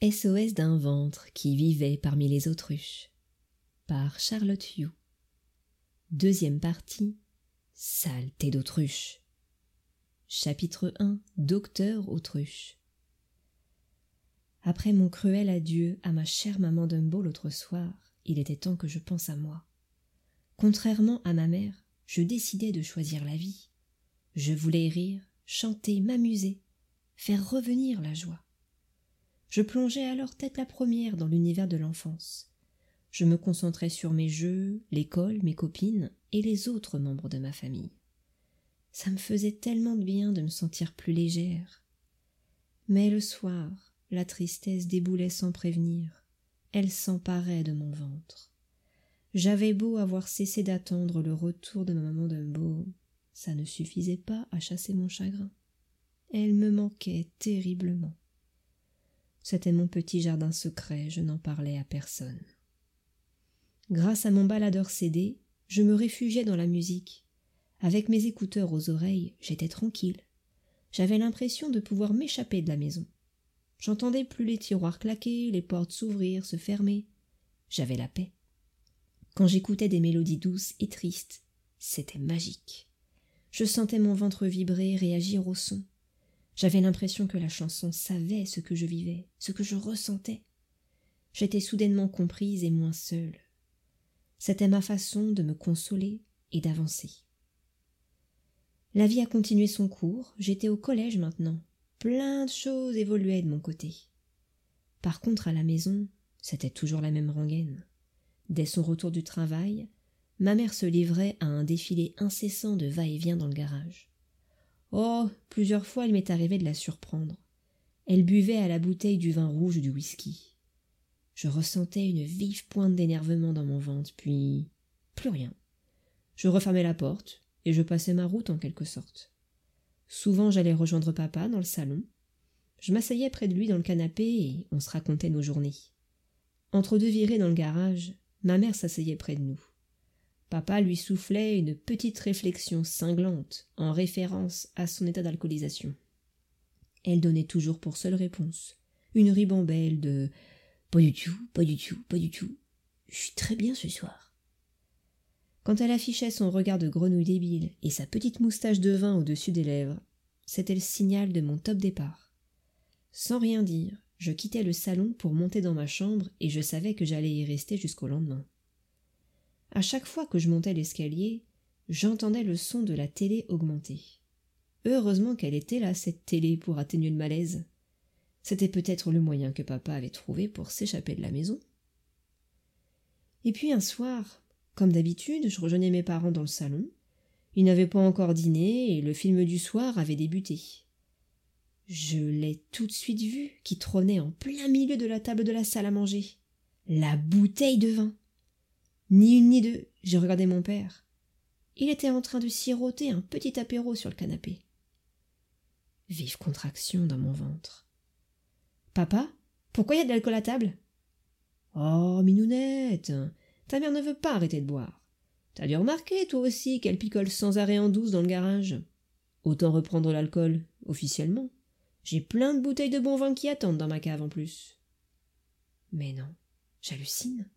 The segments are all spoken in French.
SOS d'un ventre qui vivait parmi les autruches par Charlotte Hugh. Deuxième partie Saleté d'autruche. Chapitre 1 Docteur Autruche. Après mon cruel adieu à ma chère maman Dumbo l'autre soir, il était temps que je pense à moi. Contrairement à ma mère, je décidai de choisir la vie. Je voulais rire, chanter, m'amuser, faire revenir la joie. Je plongeais alors tête la première dans l'univers de l'enfance. Je me concentrais sur mes jeux, l'école, mes copines et les autres membres de ma famille. Ça me faisait tellement de bien de me sentir plus légère. Mais le soir, la tristesse déboulait sans prévenir. Elle s'emparait de mon ventre. J'avais beau avoir cessé d'attendre le retour de ma maman Dumbo, ça ne suffisait pas à chasser mon chagrin. Elle me manquait terriblement. C'était mon petit jardin secret, je n'en parlais à personne. Grâce à mon baladeur CD, je me réfugiais dans la musique. Avec mes écouteurs aux oreilles, j'étais tranquille. J'avais l'impression de pouvoir m'échapper de la maison. J'entendais plus les tiroirs claquer, les portes s'ouvrir, se fermer. J'avais la paix. Quand j'écoutais des mélodies douces et tristes, c'était magique. Je sentais mon ventre vibrer, réagir au son. J'avais l'impression que la chanson savait ce que je vivais, ce que je ressentais. J'étais soudainement comprise et moins seule. C'était ma façon de me consoler et d'avancer. La vie a continué son cours, j'étais au collège maintenant. Plein de choses évoluaient de mon côté. Par contre, à la maison, c'était toujours la même rengaine. Dès son retour du travail, ma mère se livrait à un défilé incessant de va-et-vient dans le garage. Oh. Plusieurs fois il m'est arrivé de la surprendre. Elle buvait à la bouteille du vin rouge ou du whisky. Je ressentais une vive pointe d'énervement dans mon ventre, puis plus rien. Je refermais la porte, et je passais ma route en quelque sorte. Souvent j'allais rejoindre papa dans le salon. Je m'asseyais près de lui dans le canapé et on se racontait nos journées. Entre deux virées dans le garage, ma mère s'asseyait près de nous. Papa lui soufflait une petite réflexion cinglante en référence à son état d'alcoolisation. Elle donnait toujours pour seule réponse une ribambelle de Pas du tout, pas du tout, pas du tout. Je suis très bien ce soir. Quand elle affichait son regard de grenouille débile et sa petite moustache de vin au-dessus des lèvres, c'était le signal de mon top départ. Sans rien dire, je quittais le salon pour monter dans ma chambre et je savais que j'allais y rester jusqu'au lendemain. À chaque fois que je montais l'escalier, j'entendais le son de la télé augmenter. Heureusement qu'elle était là, cette télé, pour atténuer le malaise. C'était peut-être le moyen que papa avait trouvé pour s'échapper de la maison. Et puis un soir, comme d'habitude, je rejoignais mes parents dans le salon. Ils n'avaient pas encore dîné et le film du soir avait débuté. Je l'ai tout de suite vu qui trônait en plein milieu de la table de la salle à manger. La bouteille de vin. Ni une ni deux, j'ai regardé mon père. Il était en train de siroter un petit apéro sur le canapé. Vive contraction dans mon ventre. Papa, pourquoi y a de l'alcool à table? Oh, minounette, ta mère ne veut pas arrêter de boire. T'as dû remarquer, toi aussi, qu'elle picole sans arrêt en douce dans le garage. Autant reprendre l'alcool, officiellement. J'ai plein de bouteilles de bon vin qui attendent dans ma cave en plus. Mais non, j'hallucine.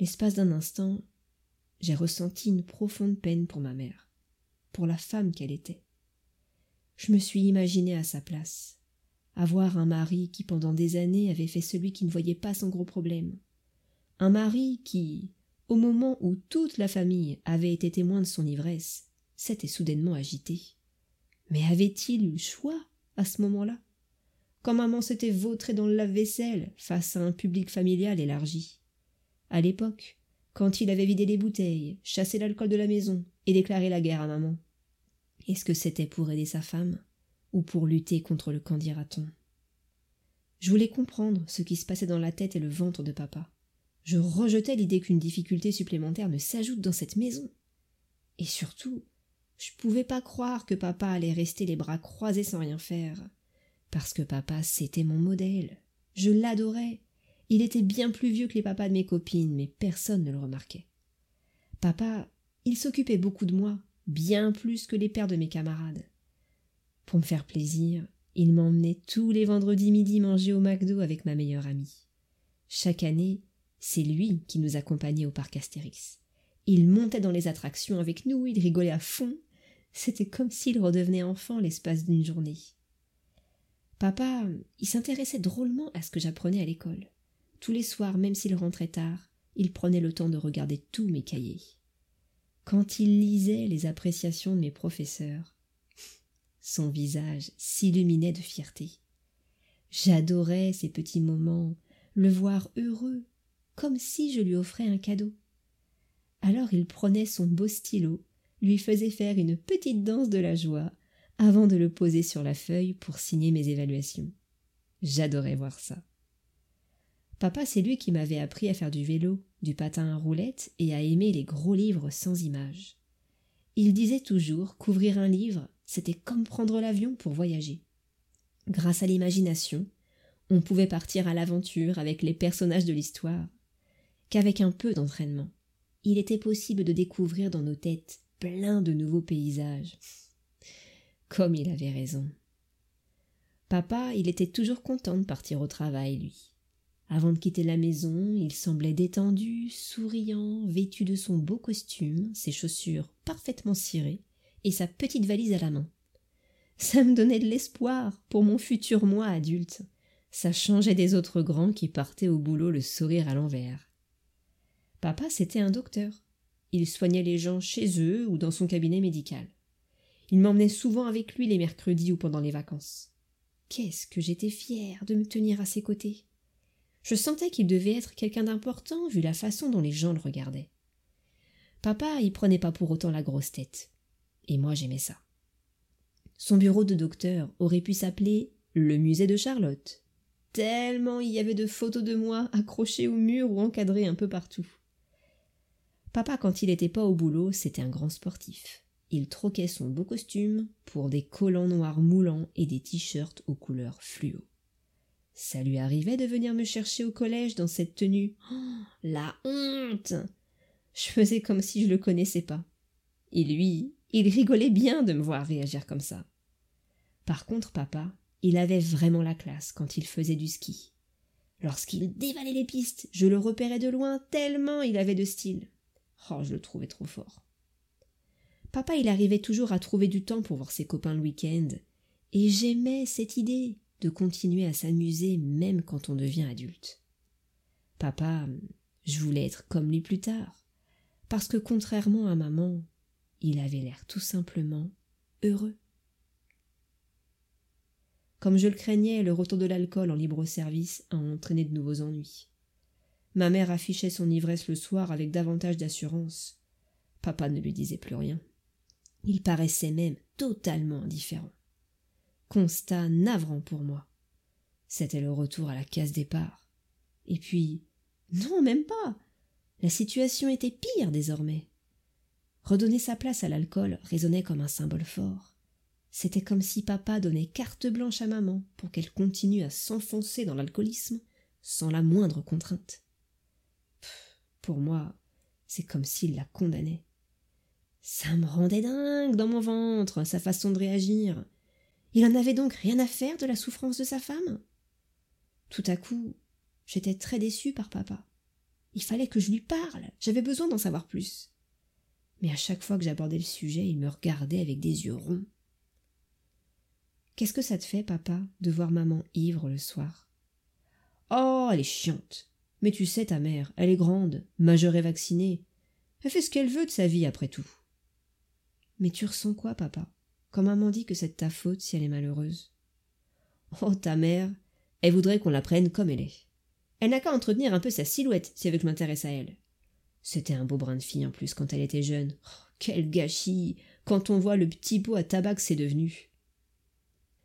L'espace d'un instant, j'ai ressenti une profonde peine pour ma mère, pour la femme qu'elle était. Je me suis imaginé à sa place, avoir un mari qui pendant des années avait fait celui qui ne voyait pas son gros problème, un mari qui, au moment où toute la famille avait été témoin de son ivresse, s'était soudainement agité. Mais avait-il eu le choix à ce moment-là? Quand maman s'était vautrée dans le lave-vaisselle face à un public familial élargi à l'époque, quand il avait vidé les bouteilles, chassé l'alcool de la maison et déclaré la guerre à maman. Est-ce que c'était pour aider sa femme ou pour lutter contre le candidaton Je voulais comprendre ce qui se passait dans la tête et le ventre de papa. Je rejetais l'idée qu'une difficulté supplémentaire ne s'ajoute dans cette maison. Et surtout, je pouvais pas croire que papa allait rester les bras croisés sans rien faire. Parce que papa, c'était mon modèle. Je l'adorais. Il était bien plus vieux que les papas de mes copines, mais personne ne le remarquait. Papa, il s'occupait beaucoup de moi, bien plus que les pères de mes camarades. Pour me faire plaisir, Il m'emmenait tous les vendredis midi manger au McDo avec ma meilleure amie. Chaque année, c'est lui qui nous accompagnait au parc Astérix. Il montait dans les attractions avec nous, il rigolait à fond. C'était comme s'il redevenait enfant l'espace d'une journée. Papa, il s'intéressait drôlement à ce que j'apprenais à l'école. Tous les soirs, même s'il rentrait tard, il prenait le temps de regarder tous mes cahiers. Quand il lisait les appréciations de mes professeurs, son visage s'illuminait de fierté. J'adorais ces petits moments, le voir heureux, comme si je lui offrais un cadeau. Alors il prenait son beau stylo, lui faisait faire une petite danse de la joie, avant de le poser sur la feuille pour signer mes évaluations. J'adorais voir ça. Papa, c'est lui qui m'avait appris à faire du vélo, du patin à roulettes et à aimer les gros livres sans images. Il disait toujours qu'ouvrir un livre, c'était comme prendre l'avion pour voyager. Grâce à l'imagination, on pouvait partir à l'aventure avec les personnages de l'histoire, qu'avec un peu d'entraînement, il était possible de découvrir dans nos têtes plein de nouveaux paysages. Comme il avait raison. Papa, il était toujours content de partir au travail, lui. Avant de quitter la maison, il semblait détendu, souriant, vêtu de son beau costume, ses chaussures parfaitement cirées, et sa petite valise à la main. Ça me donnait de l'espoir pour mon futur moi adulte. Ça changeait des autres grands qui partaient au boulot le sourire à l'envers. Papa, c'était un docteur. Il soignait les gens chez eux ou dans son cabinet médical. Il m'emmenait souvent avec lui les mercredis ou pendant les vacances. Qu'est-ce que j'étais fière de me tenir à ses côtés. Je sentais qu'il devait être quelqu'un d'important vu la façon dont les gens le regardaient. Papa y prenait pas pour autant la grosse tête. Et moi j'aimais ça. Son bureau de docteur aurait pu s'appeler le musée de Charlotte. Tellement il y avait de photos de moi accrochées au mur ou encadrées un peu partout. Papa, quand il n'était pas au boulot, c'était un grand sportif. Il troquait son beau costume pour des collants noirs moulants et des t-shirts aux couleurs fluo. Ça lui arrivait de venir me chercher au collège dans cette tenue. Oh, la honte Je faisais comme si je le connaissais pas. Et lui, il rigolait bien de me voir réagir comme ça. Par contre, papa, il avait vraiment la classe quand il faisait du ski. Lorsqu'il dévalait les pistes, je le repérais de loin tellement il avait de style. Oh, je le trouvais trop fort. Papa, il arrivait toujours à trouver du temps pour voir ses copains le week-end, et j'aimais cette idée de continuer à s'amuser même quand on devient adulte. Papa, je voulais être comme lui plus tard, parce que contrairement à maman, il avait l'air tout simplement heureux. Comme je le craignais, le retour de l'alcool en libre service a entraîné de nouveaux ennuis. Ma mère affichait son ivresse le soir avec davantage d'assurance. Papa ne lui disait plus rien. Il paraissait même totalement indifférent. Constat navrant pour moi. C'était le retour à la case départ. Et puis, non, même pas. La situation était pire désormais. Redonner sa place à l'alcool résonnait comme un symbole fort. C'était comme si papa donnait carte blanche à maman pour qu'elle continue à s'enfoncer dans l'alcoolisme sans la moindre contrainte. pour moi, c'est comme s'il la condamnait. Ça me rendait dingue dans mon ventre, sa façon de réagir. Il en avait donc rien à faire de la souffrance de sa femme Tout à coup, j'étais très déçue par papa. Il fallait que je lui parle, j'avais besoin d'en savoir plus. Mais à chaque fois que j'abordais le sujet, il me regardait avec des yeux ronds. Qu'est-ce que ça te fait, papa, de voir maman ivre le soir? Oh, elle est chiante. Mais tu sais, ta mère, elle est grande, majeure et vaccinée. Elle fait ce qu'elle veut de sa vie, après tout. Mais tu ressens quoi, papa? Quand maman dit que c'est ta faute si elle est malheureuse. Oh, ta mère, elle voudrait qu'on la prenne comme elle est. Elle n'a qu'à entretenir un peu sa silhouette si elle veut que je m'intéresse à elle. C'était un beau brin de fille en plus quand elle était jeune. Oh, quel gâchis quand on voit le petit pot à tabac que c'est devenu.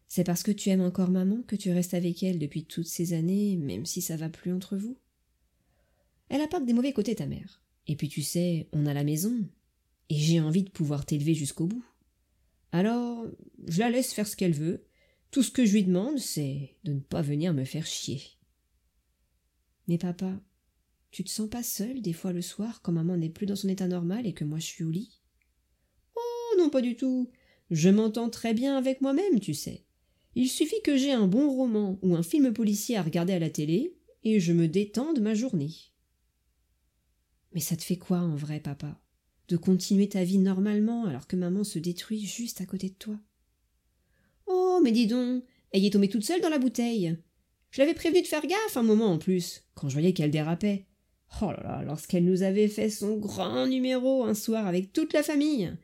C'est parce que tu aimes encore maman que tu restes avec elle depuis toutes ces années, même si ça va plus entre vous? Elle a pas que des mauvais côtés, ta mère. Et puis tu sais, on a la maison, et j'ai envie de pouvoir t'élever jusqu'au bout. Alors, je la laisse faire ce qu'elle veut. Tout ce que je lui demande, c'est de ne pas venir me faire chier. Mais papa, tu te sens pas seul des fois le soir quand maman n'est plus dans son état normal et que moi je suis au lit? Oh non, pas du tout. Je m'entends très bien avec moi-même, tu sais. Il suffit que j'ai un bon roman ou un film policier à regarder à la télé, et je me détends de ma journée. Mais ça te fait quoi en vrai, papa? De continuer ta vie normalement alors que maman se détruit juste à côté de toi Oh, mais dis donc, elle est tombée toute seule dans la bouteille. Je l'avais prévenue de faire gaffe un moment en plus, quand je voyais qu'elle dérapait. Oh là là, lorsqu'elle nous avait fait son grand numéro un soir avec toute la famille.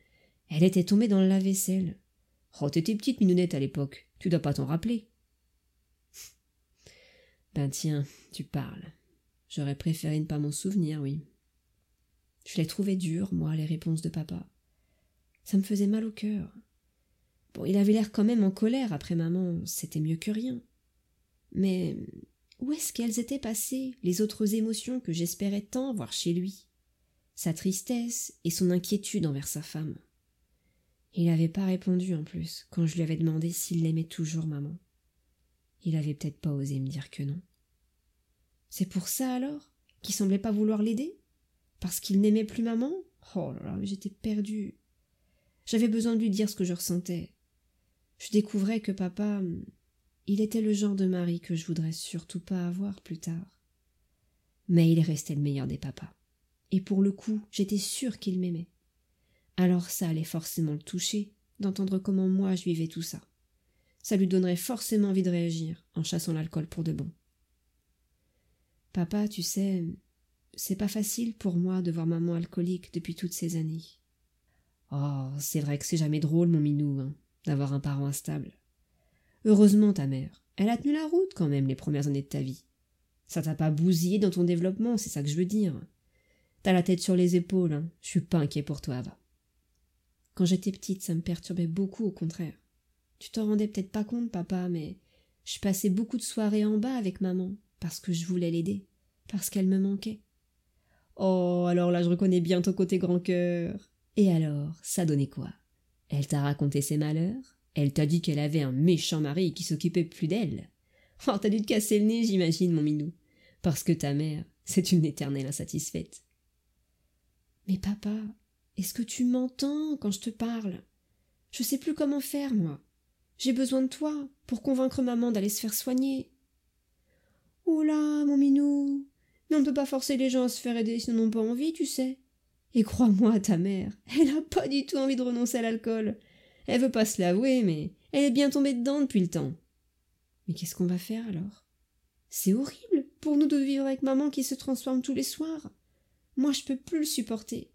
Elle était tombée dans le lave-vaisselle. Oh, t'étais petite minounette à l'époque, tu dois pas t'en rappeler. Ben tiens, tu parles. J'aurais préféré ne pas m'en souvenir, oui. Je l'ai trouvé dur, moi, les réponses de papa. Ça me faisait mal au cœur. Bon, il avait l'air quand même en colère après maman, c'était mieux que rien. Mais où est-ce qu'elles étaient passées, les autres émotions que j'espérais tant voir chez lui? Sa tristesse et son inquiétude envers sa femme. Il n'avait pas répondu en plus quand je lui avais demandé s'il l'aimait toujours, maman. Il avait peut-être pas osé me dire que non. C'est pour ça alors qu'il semblait pas vouloir l'aider? Parce qu'il n'aimait plus maman? Oh là là, j'étais perdue. J'avais besoin de lui dire ce que je ressentais. Je découvrais que papa, il était le genre de mari que je voudrais surtout pas avoir plus tard. Mais il restait le meilleur des papas. Et pour le coup, j'étais sûre qu'il m'aimait. Alors ça allait forcément le toucher d'entendre comment moi je vivais tout ça. Ça lui donnerait forcément envie de réagir en chassant l'alcool pour de bon. Papa, tu sais, c'est pas facile pour moi de voir maman alcoolique depuis toutes ces années. Oh, c'est vrai que c'est jamais drôle, mon minou, hein, d'avoir un parent instable. Heureusement, ta mère, elle a tenu la route quand même les premières années de ta vie. Ça t'a pas bousillé dans ton développement, c'est ça que je veux dire. T'as la tête sur les épaules, hein. Je suis pas inquiet pour toi, va. Quand j'étais petite, ça me perturbait beaucoup, au contraire. Tu t'en rendais peut-être pas compte, papa, mais je passais beaucoup de soirées en bas avec maman, parce que je voulais l'aider, parce qu'elle me manquait. Oh, alors là, je reconnais bien ton côté grand cœur. Et alors, ça donnait quoi? Elle t'a raconté ses malheurs? Elle t'a dit qu'elle avait un méchant mari qui s'occupait plus d'elle? Oh, t'as dû te casser le nez, j'imagine, mon minou. Parce que ta mère, c'est une éternelle insatisfaite. Mais papa, est-ce que tu m'entends quand je te parle? Je sais plus comment faire, moi. J'ai besoin de toi pour convaincre maman d'aller se faire soigner. Oula, mon minou. On ne peut pas forcer les gens à se faire aider s'ils n'en ont pas envie, tu sais. Et crois-moi, ta mère, elle n'a pas du tout envie de renoncer à l'alcool. Elle veut pas se l'avouer, mais elle est bien tombée dedans depuis le temps. Mais qu'est-ce qu'on va faire alors? C'est horrible pour nous de vivre avec maman qui se transforme tous les soirs. Moi, je peux plus le supporter.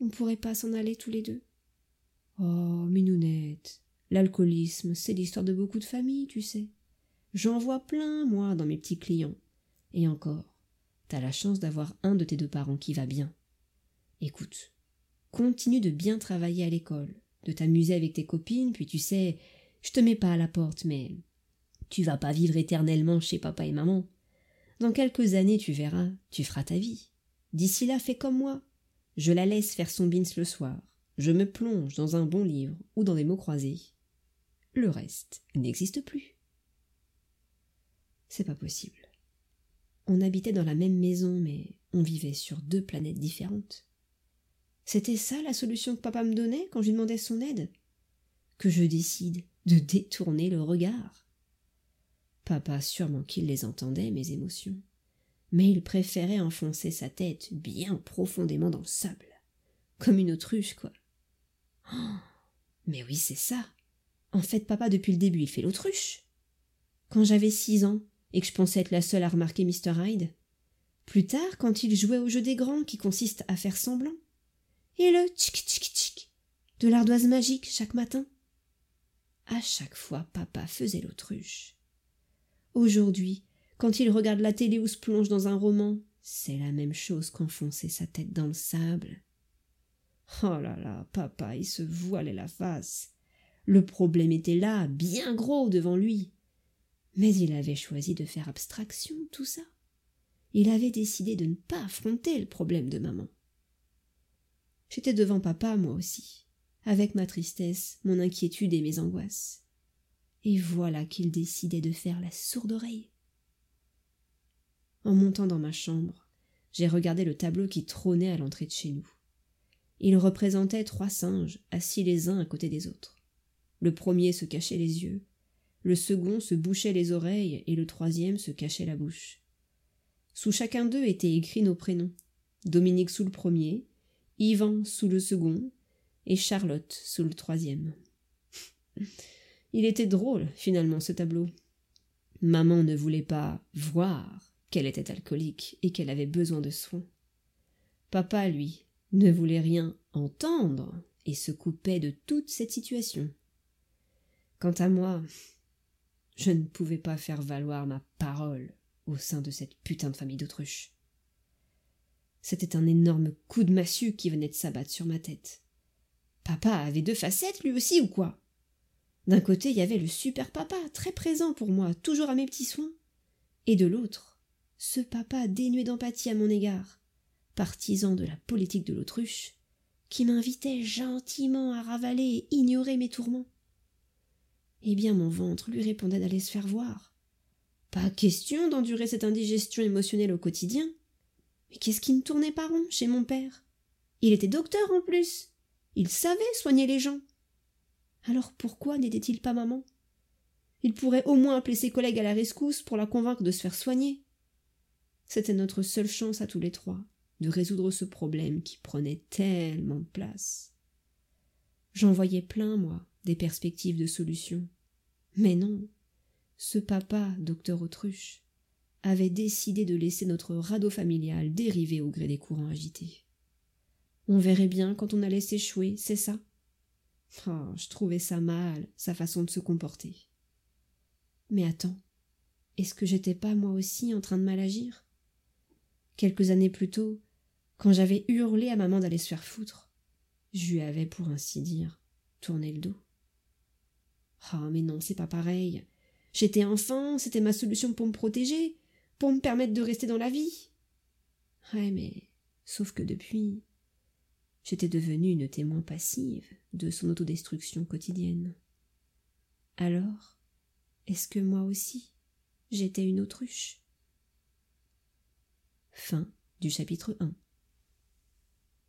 On ne pourrait pas s'en aller tous les deux. Oh, Minounette, l'alcoolisme, c'est l'histoire de beaucoup de familles, tu sais. J'en vois plein, moi, dans mes petits clients. Et encore, t'as la chance d'avoir un de tes deux parents qui va bien. Écoute, continue de bien travailler à l'école, de t'amuser avec tes copines, puis tu sais, je te mets pas à la porte, mais tu vas pas vivre éternellement chez papa et maman. Dans quelques années, tu verras, tu feras ta vie. D'ici là, fais comme moi. Je la laisse faire son bins le soir. Je me plonge dans un bon livre ou dans des mots croisés. Le reste n'existe plus. C'est pas possible. On habitait dans la même maison, mais on vivait sur deux planètes différentes. C'était ça la solution que papa me donnait quand je lui demandais son aide? Que je décide de détourner le regard. Papa sûrement qu'il les entendait, mes émotions, mais il préférait enfoncer sa tête bien profondément dans le sable, comme une autruche, quoi. Oh, mais oui, c'est ça. En fait, papa, depuis le début, il fait l'autruche. Quand j'avais six ans et que je pensais être la seule à remarquer Mr. Hyde, plus tard, quand il jouait au jeu des grands qui consiste à faire semblant, et le tchic tchic tchic de l'ardoise magique chaque matin. À chaque fois, papa faisait l'autruche. Aujourd'hui, quand il regarde la télé ou se plonge dans un roman, c'est la même chose qu'enfoncer sa tête dans le sable. Oh là là, papa, il se voilait la face. Le problème était là, bien gros devant lui. Mais il avait choisi de faire abstraction tout ça. Il avait décidé de ne pas affronter le problème de maman. J'étais devant papa, moi aussi, avec ma tristesse, mon inquiétude et mes angoisses. Et voilà qu'il décidait de faire la sourde oreille. En montant dans ma chambre, j'ai regardé le tableau qui trônait à l'entrée de chez nous. Il représentait trois singes assis les uns à côté des autres. Le premier se cachait les yeux, le second se bouchait les oreilles et le troisième se cachait la bouche. Sous chacun d'eux étaient écrits nos prénoms. Dominique sous le premier, Yvan sous le second, et Charlotte sous le troisième. Il était drôle, finalement, ce tableau. Maman ne voulait pas voir qu'elle était alcoolique et qu'elle avait besoin de soins. Papa, lui, ne voulait rien entendre et se coupait de toute cette situation. Quant à moi, je ne pouvais pas faire valoir ma parole au sein de cette putain de famille d'autruches. C'était un énorme coup de massue qui venait de s'abattre sur ma tête. Papa avait deux facettes lui aussi ou quoi? D'un côté, il y avait le super papa, très présent pour moi, toujours à mes petits soins. Et de l'autre, ce papa dénué d'empathie à mon égard, partisan de la politique de l'autruche, qui m'invitait gentiment à ravaler et ignorer mes tourments. Eh bien, mon ventre lui répondait d'aller se faire voir. Pas question d'endurer cette indigestion émotionnelle au quotidien. Mais qu'est-ce qui ne tournait pas rond chez mon père? Il était docteur en plus. Il savait soigner les gens. Alors pourquoi n'aidait-il pas maman? Il pourrait au moins appeler ses collègues à la rescousse pour la convaincre de se faire soigner. C'était notre seule chance à tous les trois de résoudre ce problème qui prenait tellement de place. J'en voyais plein, moi, des perspectives de solution. Mais non, ce papa, docteur Autruche, avait décidé de laisser notre radeau familial dériver au gré des courants agités. On verrait bien quand on allait s'échouer, c'est ça? Oh, je trouvais ça mal, sa façon de se comporter. Mais attends, est-ce que j'étais pas moi aussi en train de mal agir? Quelques années plus tôt, quand j'avais hurlé à maman d'aller se faire foutre, je lui avais, pour ainsi dire, tourné le dos. Ah, mais non, c'est pas pareil. J'étais enfant, c'était ma solution pour me protéger, pour me permettre de rester dans la vie. Ouais, mais sauf que depuis, j'étais devenue une témoin passive de son autodestruction quotidienne. Alors, est-ce que moi aussi, j'étais une autruche? Fin du chapitre 1